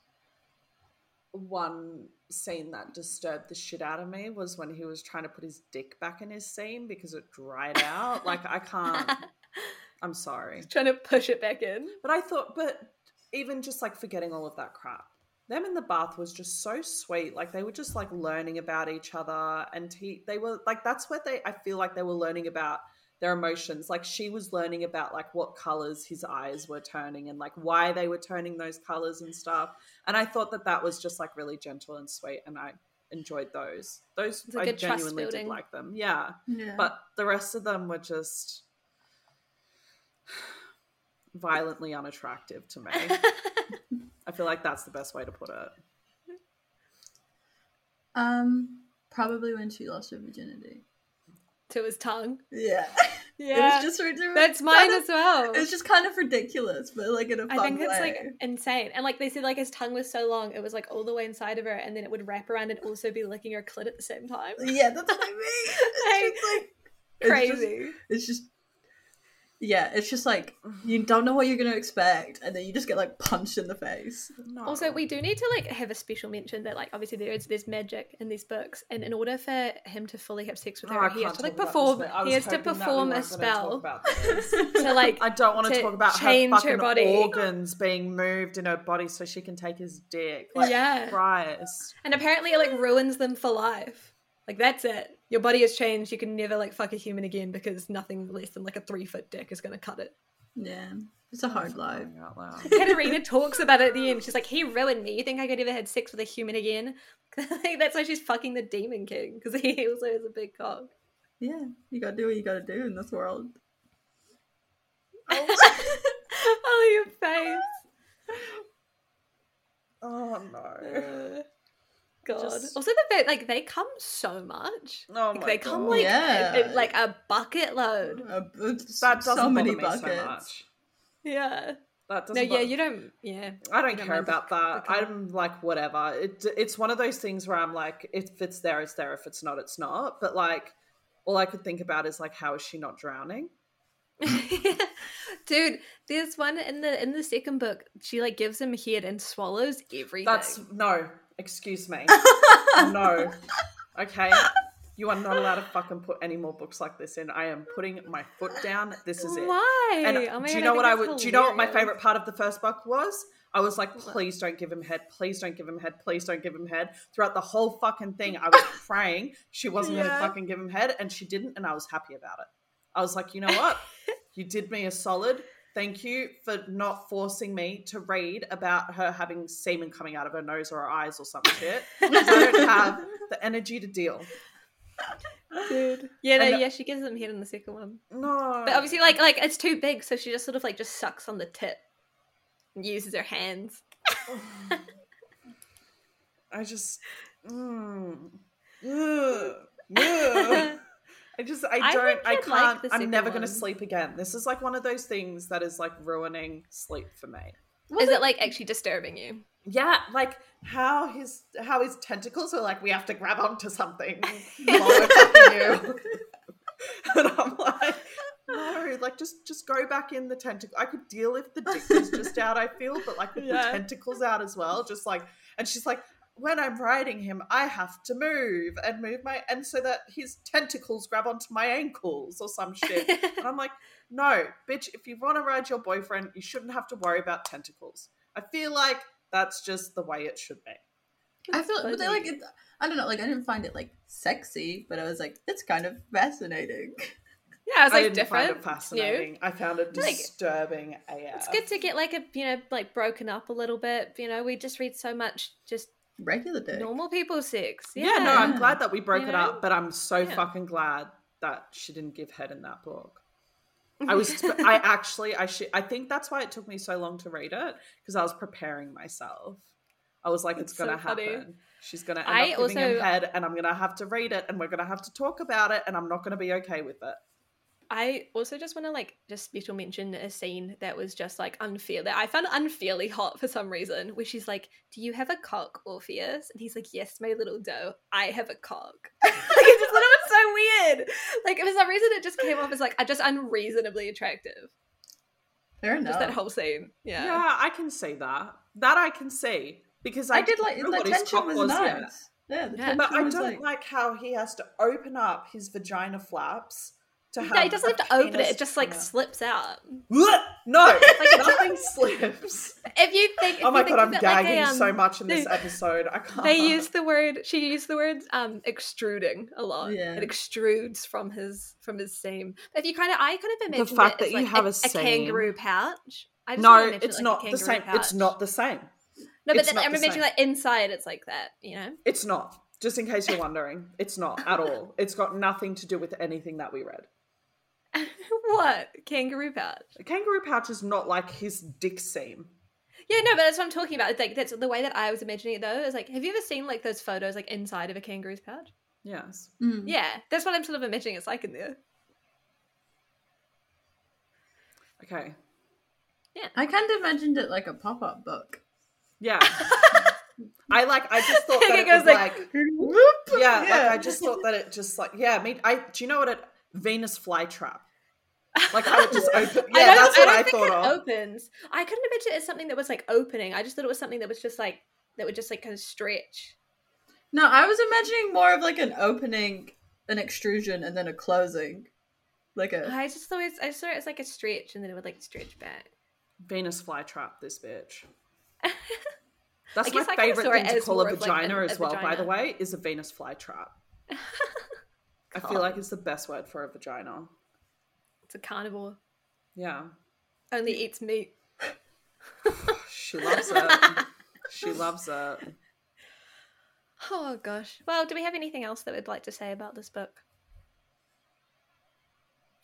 one scene that disturbed the shit out of me was when he was trying to put his dick back in his seam because it dried out. like I can't. I'm sorry, Trying to push it back in. but I thought, but even just like forgetting all of that crap. Them in the bath was just so sweet. Like they were just like learning about each other, and he, they were like that's where they. I feel like they were learning about their emotions. Like she was learning about like what colors his eyes were turning and like why they were turning those colors and stuff. And I thought that that was just like really gentle and sweet, and I enjoyed those. Those It's a I trust genuinely did building. like them. Yeah, Yeah. but the rest of them were just violently unattractive to me. I feel like that's the best way to put it. um, probably when she lost her virginity. to his tongue. Yeah, Yeah, it was just ridiculous. that's mine as well. It was just kind of ridiculous, but like in a fun I think it's way. like insane. And like they said, like his tongue was so long, it was like all the way inside of her, and then it would wrap around and also be licking her clit at the same time. yeah, that's what I mean. It's just like it's just- Crazy. It's just yeah, it's just like you don't know what you're gonna expect, and then you just get like punched in the face. No. Also, we do need to like have a special mention that like obviously there is there's magic in these books, and in order for him to fully have sex with Oh, her, I he has to like perform. this bit. I He has to hoping we perform a weren't gonna talk spell about to like. I don't want to, to talk about change her her body. organs being moved in her body so she can take his dick. Like, Yeah. Christ. And apparently, it like ruins them for life. Like that's it. Your body has changed. You can never like fuck a human again because nothing less than like a three foot dick is gonna cut it. Yeah, it's a hard life. Crying out loud. Katarina talks about it at the end. She's like, "He ruined me. You think I could ever had sex with a human again?" like, that's why she's fucking the demon king because he also has a big cock. Yeah, you gotta do what you gotta do in this world. oh, your face. Oh no. God. Just- Also, the fact like they come so much. Oh Like, my they come God. like Yeah. a- like a bucket load. Uh, it's that doesn't so many bother me buckets. so much. Yeah. That doesn't No, yeah, you don't. Yeah. I don't don't care mind the- about that. the. I'm like whatever. It, it's one of those things where I'm like, if it's there, it's there. If it's not, it's not. But like, all I could think about is like, how is she not drowning? Dude, there's one in the in the second book. She like gives him a head and swallows everything. That's no. Excuse me. no. Okay. You are not allowed to fucking put any more books like this in. I am putting my foot down. This is it. Why? And uh, Oh my do God, you know I what I would? Do you know what my favorite part of the first book was? I was like, please don't give him head. Please don't give him head. Please don't give him head. Throughout the whole fucking thing, I was praying she wasn't going to fucking give him head, and she didn't, and I was happy about it. I was like, you know what? you did me a solid. Thank you for not forcing me to read about her having semen coming out of her nose or her eyes or some shit. 'Cause I don't have the energy to deal. Dude. Yeah, no, And- yeah, she gives them head in the second one. No. But obviously like like it's too big, so she just sort of like just sucks on the tip. And uses her hands. I just, mm, ugh, ugh. I just, I I don't, think I I'd can't. the I'm second never going to sleep again. This is like one of those things that is like ruining sleep for me. Is it like actually disturbing you? Yeah, like how his how his tentacles are like we have to grab onto something while we're you. and I'm like, no, like just just go back in the tentacle. I could deal if the dick was just out. I feel, but like with Yeah. the tentacles out as well, just like. And she's like, when I'm riding him, I have to move and move my and so that his tentacles grab onto my ankles or some shit. And I'm like, no, bitch, if you want to ride your boyfriend, you shouldn't have to worry about tentacles. I feel like that's just the way it should be. I feel, but they like, it, I don't know, like I didn't find it like sexy, but I was like, it's kind of fascinating. Yeah, it's I like didn't different. find it it's new. fascinating. I found it Like, disturbing AF. It's good to get like a you know like broken up a little bit. You know, we just read so much just Regular dick. normal people sex. yeah. Yeah, no, I'm glad that we broke You it know? up, but I'm so Yeah. fucking glad that she didn't give head in that book. I was, I actually, I should, I think that's why it took me so long to read it because I was preparing myself. I was like, it's That's gonna funny. happen. She's gonna end I up giving him also- head, and I'm gonna have to read it, and we're gonna have to talk about it, and I'm not gonna be okay with it. I also just want to like just special mention a scene that was just like unfair that I found unfairly hot for some reason, where she's like, "Do you have a cock, Orpheus?" And he's like, "Yes, my little doe, I have a cock." like I just thought it was so weird. Like for some reason, it just came off as like uh, just unreasonably attractive. Fair enough. Just that whole scene. Yeah. Yeah, I can see that. That I can see because I, I did like know the what his tension cock was, yet. nice. Yeah, the Yeah. But I don't like, like... how he has to open up his vagina flaps to have. No, he doesn't have to open it; it just like slips out. No, nothing slips. If you think, if Oh my god, I'm it like a, gagging so um, much in this they- episode. I can't. They use the word. She used the word um extruding a lot. Yeah. It extrudes from his from his seam. If you kind of, I kind of imagine the fact it that you like have a, a kangaroo pouch. I just No, it's like not the same. It's not the same. No, but then I'm imagining like inside, it's like that. You know. It's not. Just in case you're wondering, it's not at all. It's got nothing to do with anything that we read. what kangaroo pouch? A kangaroo pouch is not like his dick seam. Yeah, no, but that's what I'm talking about. It's like that's the way that I was imagining it though. Is like, have you ever seen like those photos like inside of a kangaroo's pouch? Yes. Mm. Yeah, that's what I'm sort of imagining it's like in there. Okay. Yeah. I kind of imagined it like a pop up book. Yeah. I like. I just thought that It it, was like, like, Whoop! yeah, Like I just thought that it just like yeah. Me. I do you know what it Venus flytrap. Like I would just open. I Yeah, don't- that's I what don't I, think thought it of. Opens. I couldn't imagine it as something that was like opening. I just thought it was something that was just like that would just like kind of stretch. No, I was imagining more of like an opening, an extrusion, and then a closing. Like a I just thought it was, I just thought it was like a stretch, and then it would like stretch back. Venus flytrap. This bitch. That's my guess I kinda favorite thing to call a more of, like, vagina a- a as well. By the way, is a Venus flytrap. I feel like it's the best word for a vagina. It's a carnivore. Yeah, Only eats meat. she loves it. she loves it. Oh gosh. Well, do we have anything else that we'd like to say about this book?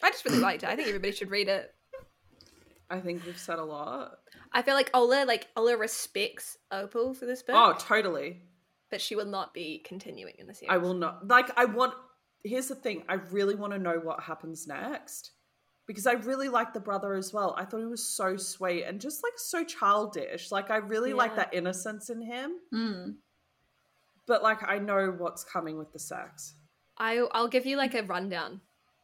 I just really liked it. I think everybody should read it. I think we've said a lot. I feel like Ola, like Ola, respects Opal for this book, Oh, totally. but she will not be continuing in the series. I will not. Like, I want. Here's the thing. I really want to know what happens next because I really like the brother as well. I thought he was so sweet and just like so childish. Like, I really like that innocence in him. Mm. But like, I know what's coming with the sex. I, I'll give you like a rundown.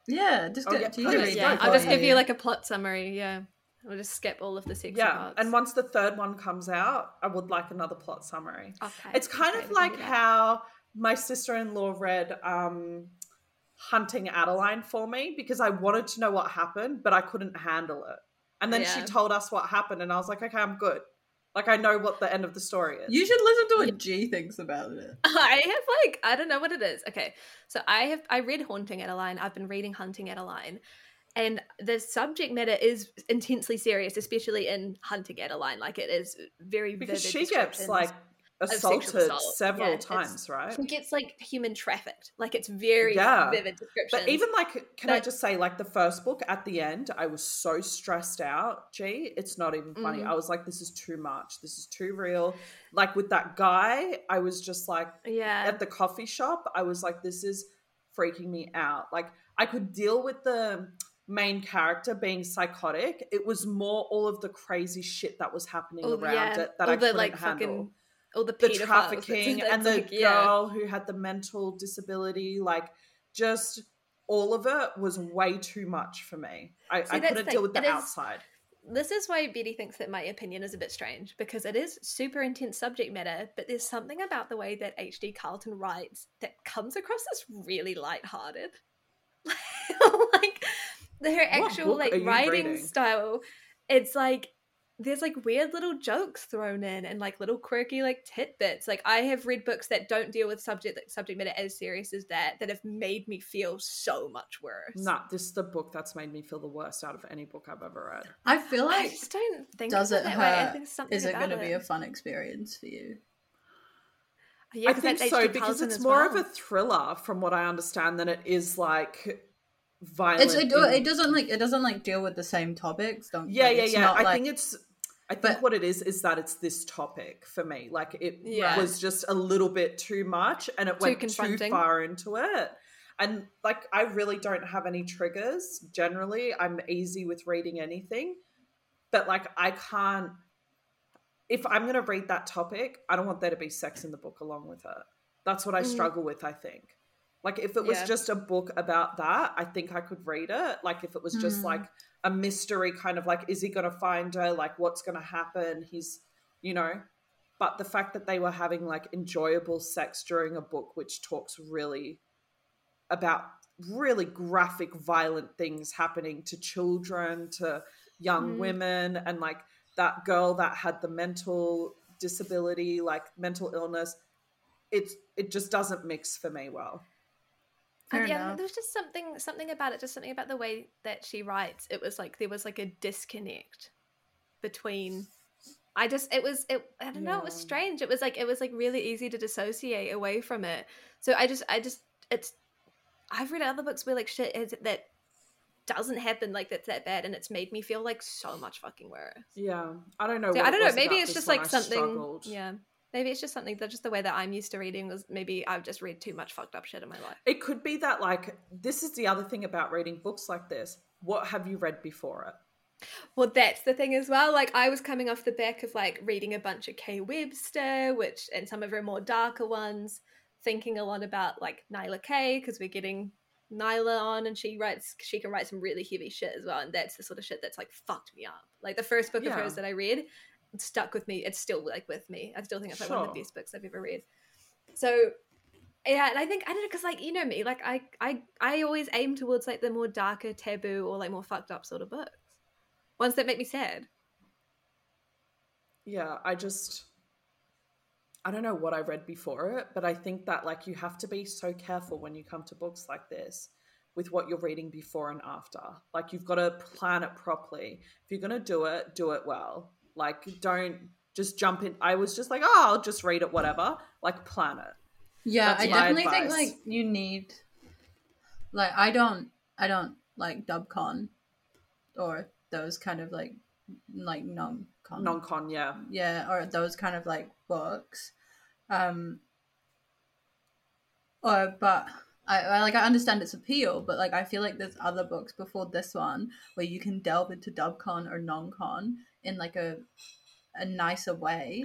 Yeah, just Oh, yeah, do you please, yeah, I'll just give you like a plot summary. Yeah, we'll just skip all of the sexy yeah, parts. and once the third one comes out, I would like another plot summary. okay, It's kind okay, of like how my sister-in-law read um Hunting Adeline for me because I wanted to know what happened, but I couldn't handle it. And then she told us what happened, and I was like, okay, I'm good. Like I know what the end of the story is. You should listen to what G thinks about it. I have like I don't know what it is. Okay, so I have I read Haunting Adeline. I've been reading Hunting Adeline, and the subject matter is intensely serious, especially in Hunting Adeline. Like it is very because vivid she gets like sexual assaulted assault. several Yeah, times, right? She gets like human trafficked. Like it's very Yeah. vivid description. But even like, can I just say, like the first book at the end, I was so stressed out. Gee, it's not even funny. Mhm. I was like, this is too much. This is too real. Like with that guy, I was just like, yeah, at the coffee shop, I was like, this is freaking me out. Like I could deal with the main character being psychotic. It was more all of the crazy shit that was happening All- around yeah, it that I couldn't like, handle. fucking- all the the trafficking it's and the like, yeah. girl who had the mental disability, like just all of it was way too much for me. I, See, I that's couldn't the- deal with the is- outside. this is why Betty thinks that my opinion is a bit strange because it is super intense subject matter, but there's something about the way that H.D. Carlton writes that comes across as really lighthearted. like her actual like writing reading? style, it's like there's like weird little jokes thrown in and like little quirky like tidbits. Like I have read books that don't deal with subject like, subject matter as serious as that that have made me feel so much worse. Nah, this is the book that's made me feel the worst out of any book I've ever read. I feel I like just don't think does it that way. I hurt? think something is it going to be a fun experience for you? Yeah, I 'cause think so because it's more well. of a thriller, from what I understand, than it is like violent. It's, it, do- in- it doesn't like it doesn't like deal with the same topics. Don't yeah, like, yeah, yeah. I like- think it's. I think but- what it is is that it's this topic for me. Like it Yeah. was just a little bit too much, and it Too went too far into it. And like, I really don't have any triggers. Generally, I'm easy with reading anything, but like, I can't. If I'm going to read that topic, I don't want there to be sex in the book along with it. That's what I Mm. struggle with. I think. Like if it was Yeah. just a book about that, I think I could read it. Like if it was just Mm. like a mystery kind of like is he going to find her like what's going to happen he's you know but the fact that they were having like enjoyable sex during a book which talks really about really graphic violent things happening to children to young Mm. women and like that girl that had the mental disability like mental illness it's it just doesn't mix for me well Fair yeah, enough. there was just something something about it, just something about the way that she writes. It was like there was like a disconnect between I just it was it I don't know, it was strange. It was like it was like really easy to dissociate away from it. So I just I just it's I've read other books where like shit is that doesn't happen like that's that bad and it's made me feel like so much fucking worse. yeah i don't know So I don't know. Maybe it's just like I something. struggled. Yeah. Maybe it's just something that just the way that I'm used to reading was maybe I've just read too much fucked up shit in my life. It could be that, like, this is the other thing about reading books like this. What have you read before it? Well, that's the thing as well. Like I was coming off the back of like reading a bunch of K Webster, which and some of her more darker ones, thinking a lot about like Nyla K because we're getting Nyla on, and she writes. She can write some really heavy shit as well, and that's the sort of shit that's like fucked me up. Like the first book of hers that I read stuck with me. It's still like with me. I still think it's like one of the best books I've ever read. So yeah, and I think I don't know because like you know me, like I I I always aim towards like the more darker, taboo, or like more fucked up sort of books, ones that make me sad. Yeah, I just I don't know what I read before it, but I think that like you have to be so careful when you come to books like this with what you're reading before and after. Like you've got to plan it properly. If you're going to do it, do it well. Like don't just jump in. I was just like, "Oh, I'll just read it whatever." Like plan it. Yeah, That's I definitely think like you need like I don't I don't like dubcon or those kind of like like non con Non-con, yeah. yeah or those kind of like books um or but I, I like I understand its appeal but like I feel like there's other books before this one where you can delve into dubcon or non-con in like a a nicer way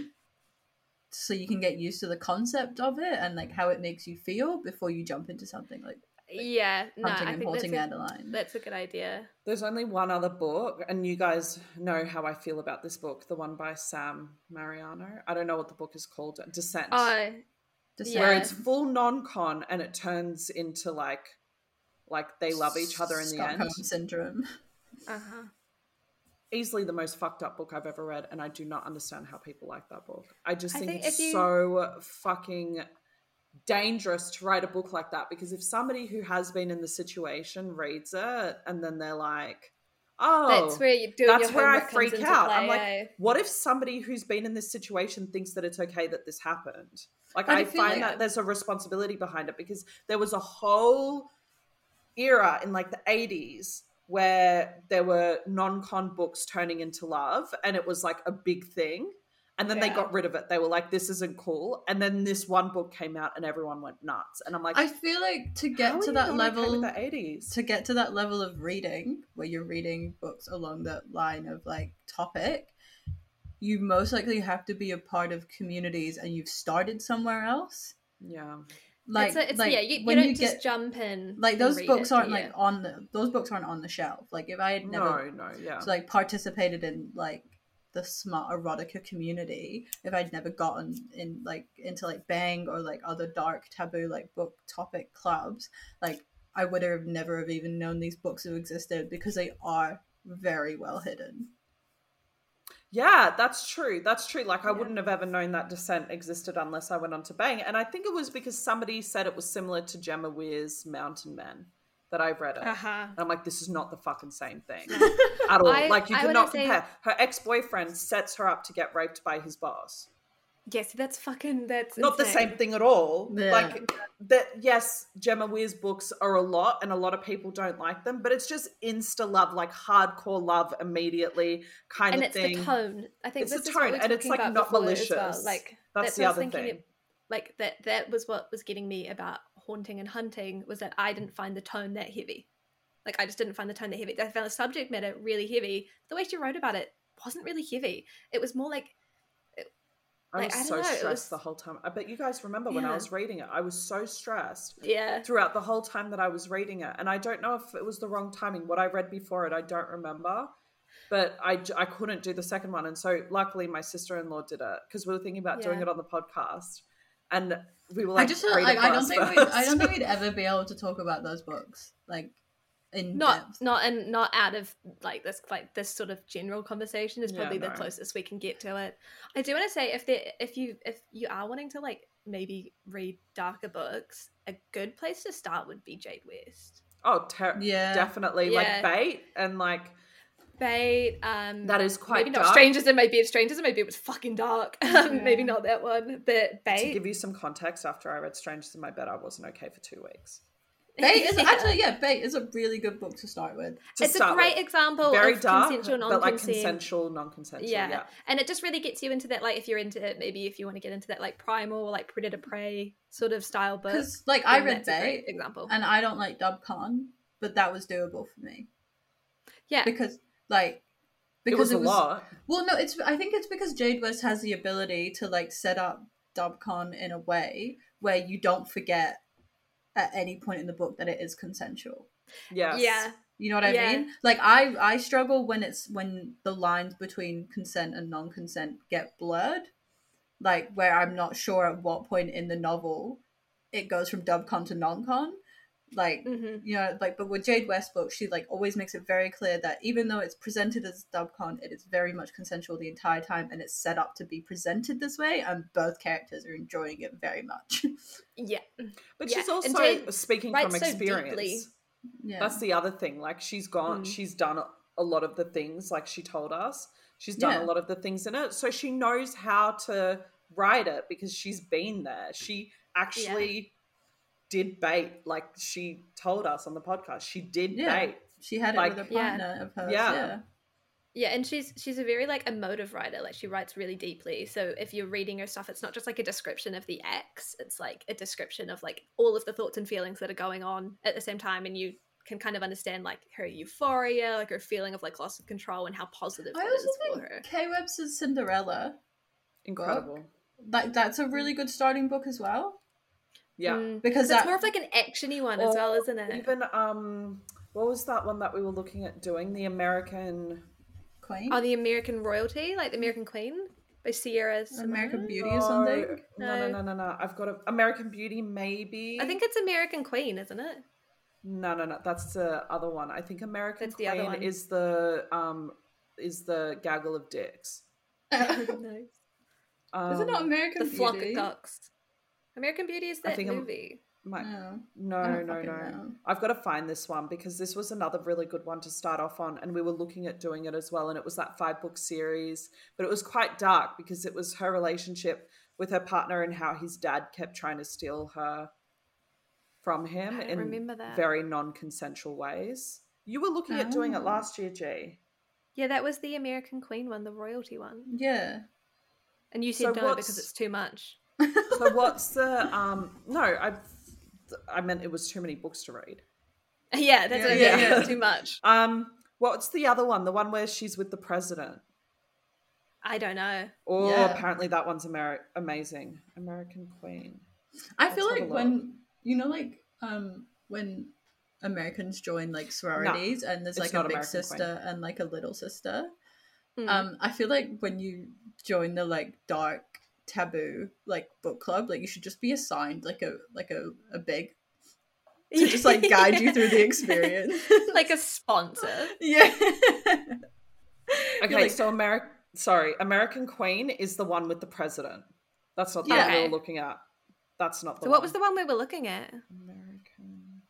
so you can get used to the concept of it and like how it makes you feel before you jump into something like Yeah, no, hunting I and think that's haunting a, Adeline. that's a good idea. There's only one other book, and you guys know how I feel about this book, the one by Sam Mariano. I don't know what the book is called, Descent. Oh, Descent. where Yeah. it's full non-con and it turns into like like they love each other in the Stockholm end. syndrome. uh huh. Easily the most fucked up book I've ever read, and I do not understand how people like that book. I just I think, think it's you- so fucking dangerous to write a book like that because if somebody who has been in the situation reads it and then they're like, "Oh, That's where you do. that's your where I freak out. Play, I'm like, eh? what if somebody who's been in this situation thinks that it's okay that this happened? Like, But I I find like- that there's a responsibility behind it because there was a whole era in like the 80s where there were non-con books turning into love and it was like a big thing. And then they got rid of it. They were like this isn't cool. And then this one book came out and everyone went nuts. And i'm like I feel like to get to that level the 80s to get to that level of reading where you're reading books along that line of like topic you most likely have to be a part of communities and you've started somewhere else. Yeah like, it's, a, it's like yeah, you, you when don't you just get jump in. like those books it, aren't yeah. like on the those books aren't on the shelf like if i had never no no yeah so, like participated in like the smart erotica community if i'd never gotten in like into like bang or like other dark taboo like book topic clubs like i would have never have even known these books have existed because they are very well hidden Yeah, that's true. That's true. Like I Yeah. wouldn't have ever known that Descent existed unless I went on to Bang. And I think it was because somebody said it was similar to Gemma Weir's Mountain Men that I read it. Uh-huh. And I'm like, this is not the fucking same thing at all. I- like you I cannot wouldn't say- compare. Her ex-boyfriend sets her up to get raped by his boss. Yes, that's fucking. That's Not the same thing at all. Yeah. Like that. Yes, Gemma Weir's books are a lot, and a lot of people don't like them. But it's just insta love, like hardcore love immediately kind and of it's thing. the tone. I think It's this the is what tone, we're and it's, like, not before as well. malicious. Like That's the what I was other thing. of- like that. That was what was getting me about haunting and hunting was that I didn't find the tone that heavy. Like I just didn't find the tone that heavy. I found the subject matter really heavy. The way she wrote about it wasn't really heavy. It was more like I Like, was I so know, stressed was- the whole time. I bet you guys remember when I was reading it. I was so stressed yeah. throughout the whole time that I was reading it. And I don't know if it was the wrong timing. What I read before it, I don't remember. But I, I couldn't do the second one. And so luckily my sister in law did it because we were thinking about doing it on the podcast. And we were like, i just read like i don't think we'd, i don't think we'd ever be able to talk about those books like in Not depth. not and not out of like this like this sort of general conversation is Yeah, probably the closest we can get to it. I do want to say if there if you if you are wanting to like maybe read darker books, a good place to start would be Jade West. Oh, ter- yeah definitely. Yeah. Like bait and like Bait, um that is quite maybe not strangers and maybe it's strangers and maybe it was fucking dark. Um, maybe not that one. But To bait give you some context, after I read Strangers in My Bed, I wasn't okay for two weeks. Bait is Yeah. actually yeah bait is a really good book to start with To it's a great with. example Very of dark, consensual but like non-consent. consensual, non-consensual. yeah. yeah. and it just really gets you into that like if you're into it maybe if you want to get into that like primal like predator prey sort of style book because like i read that's a great bait example and i don't like dubcon but that was doable for me yeah because like because It because was a lot. Well, no, it's I think it's because Jade West has the ability to like set up Dubcon in a way where you don't forget at any point in the book that it is consensual. Yeah. Yeah. You know what I Yeah. mean? Like I I struggle when it's when the lines between consent and non-consent get blurred. Like where I'm not sure at what point in the novel it goes from dubcon to non-con. Like hmm you know, like but with Jade West book, she like always makes it very clear that even though it's presented as dubcon, it is very much consensual the entire time and it's set up to be presented this way and both characters are enjoying it very much. Yeah. But Yeah, she's also Jane speaking writes from so experience. deeply. yeah. That's the other thing. Like she's gone, Mm. she's done a lot of the things like she told us. She's done Yeah. a lot of the things in it. So she knows how to write it because she's been there. She actually did bait, like she told us on the podcast. She did Yeah. bait. she had it like- with a Yeah. partner of hers. Yeah. yeah. Yeah, and she's she's a very like emotive writer. Like she writes really deeply. So if you're reading her stuff, it's not just like a description of the ex. It's like a description of like all of the thoughts and feelings that are going on at the same time, and you can kind of understand like her euphoria, like her feeling of like loss of control, and how positive I that also is for think her. K Webster's Cinderella, Incredible. like that's a really mm. good starting book as well. Yeah. Mm, Because it's more of like an actiony one as well, isn't it? Even um what was that one that we were looking at doing? The American Queen, Oh, the American royalty, like the American Queen by Sierra. American Beauty or something. No, no, No. no, no, no. I've got a American Beauty, maybe. I think it's American Queen, isn't it? No, no, no. That's the other one. I think American That's the Queen other is the um is the gaggle of dicks. no. Um, Is it not American The flock of ducks. American Beauty is that think I'm- movie. my- No. no, no, no. know. I've got to find this one because this was another really good one to start off on, and we were looking at doing it as well. And it was that five book series, but it was quite dark because it was her relationship with her partner and how his dad kept trying to steal her from him I in remember that. very non-consensual ways. You were looking at doing it Oh. last year, G. Yeah, that was the American Queen one, the royalty one. Yeah. And you So said no what's- because it's too much. So what's the um? No, I I meant it was too many books to read. yeah, that's Yeah, what I yeah. too much. Um, what's the other one? The one where she's with the president. I don't know. Oh, Yeah. apparently that one's Ameri- amazing. American Queen. I Let's feel like when you know, like um, when Americans join like sororities and there's like a big American Queen. sister and like a little sister. Hmm. Um, I feel like when you join the like dark taboo like book club, like you should just be assigned like a like a, a big to just like guide you through the experience. like a sponsor. yeah. Okay, like- so American. Sorry, American Queen is the one with the president. That's not the Yeah. one we were looking at. That's not the So one. what was the one we were looking at? American?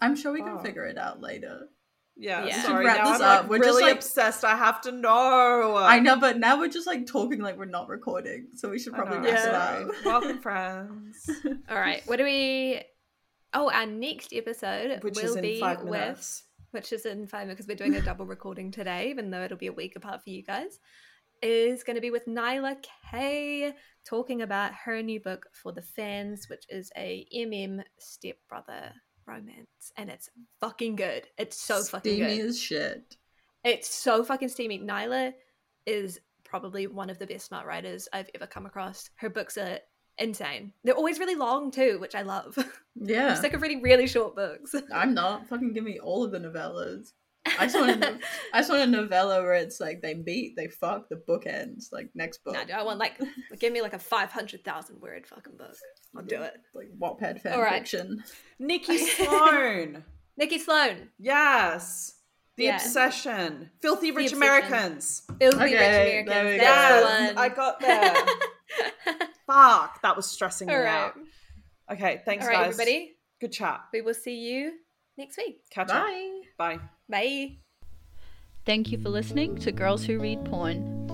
I'm sure we can Oh. figure it out later. Yeah, Yeah. We should sorry. wrap now this I'm like, up. We're just, really like- obsessed. I have to know. I know, but now we're just like talking like we're not recording, so we should probably know, wrap Yeah. it up. Welcome, friends. All right. What do we? Oh, our next episode Which will is in be five with, minutes. which is in five minutes because we're doing a double recording today, even though it'll be a week apart for you guys. Is going to be with Nyla K talking about her new book for the fans, which is a MM stepbrother romance, and it's fucking good. It's so fucking Steamy good. as shit. It's so fucking steamy. Nyla is probably one of the best smart writers I've ever come across. Her books are insane. They're always really long too, which I love. Yeah. I'm sick of reading really short books. I'm not. Fucking give me all of the novellas. I just want a, I just want a novella where it's like they meet, they fuck, the book ends. Like next book. no, I want like give me like a five hundred thousand word fucking book. I'll do it. Like Wattpad fan All right. fiction. Nikki Sloan. Nikki Sloan, yes. The Yeah. Obsession. Filthy Rich Obsession. Americans. Filthy Okay, Rich there Americans. we That's Yes, one. I got there. Fuck, that was stressing me All right. out. Okay, thanks, All right, guys. everybody. Good chat. We will see you next week. Catch up. Bye. Bye. Bye. Thank you for listening to Girls Who Read Porn.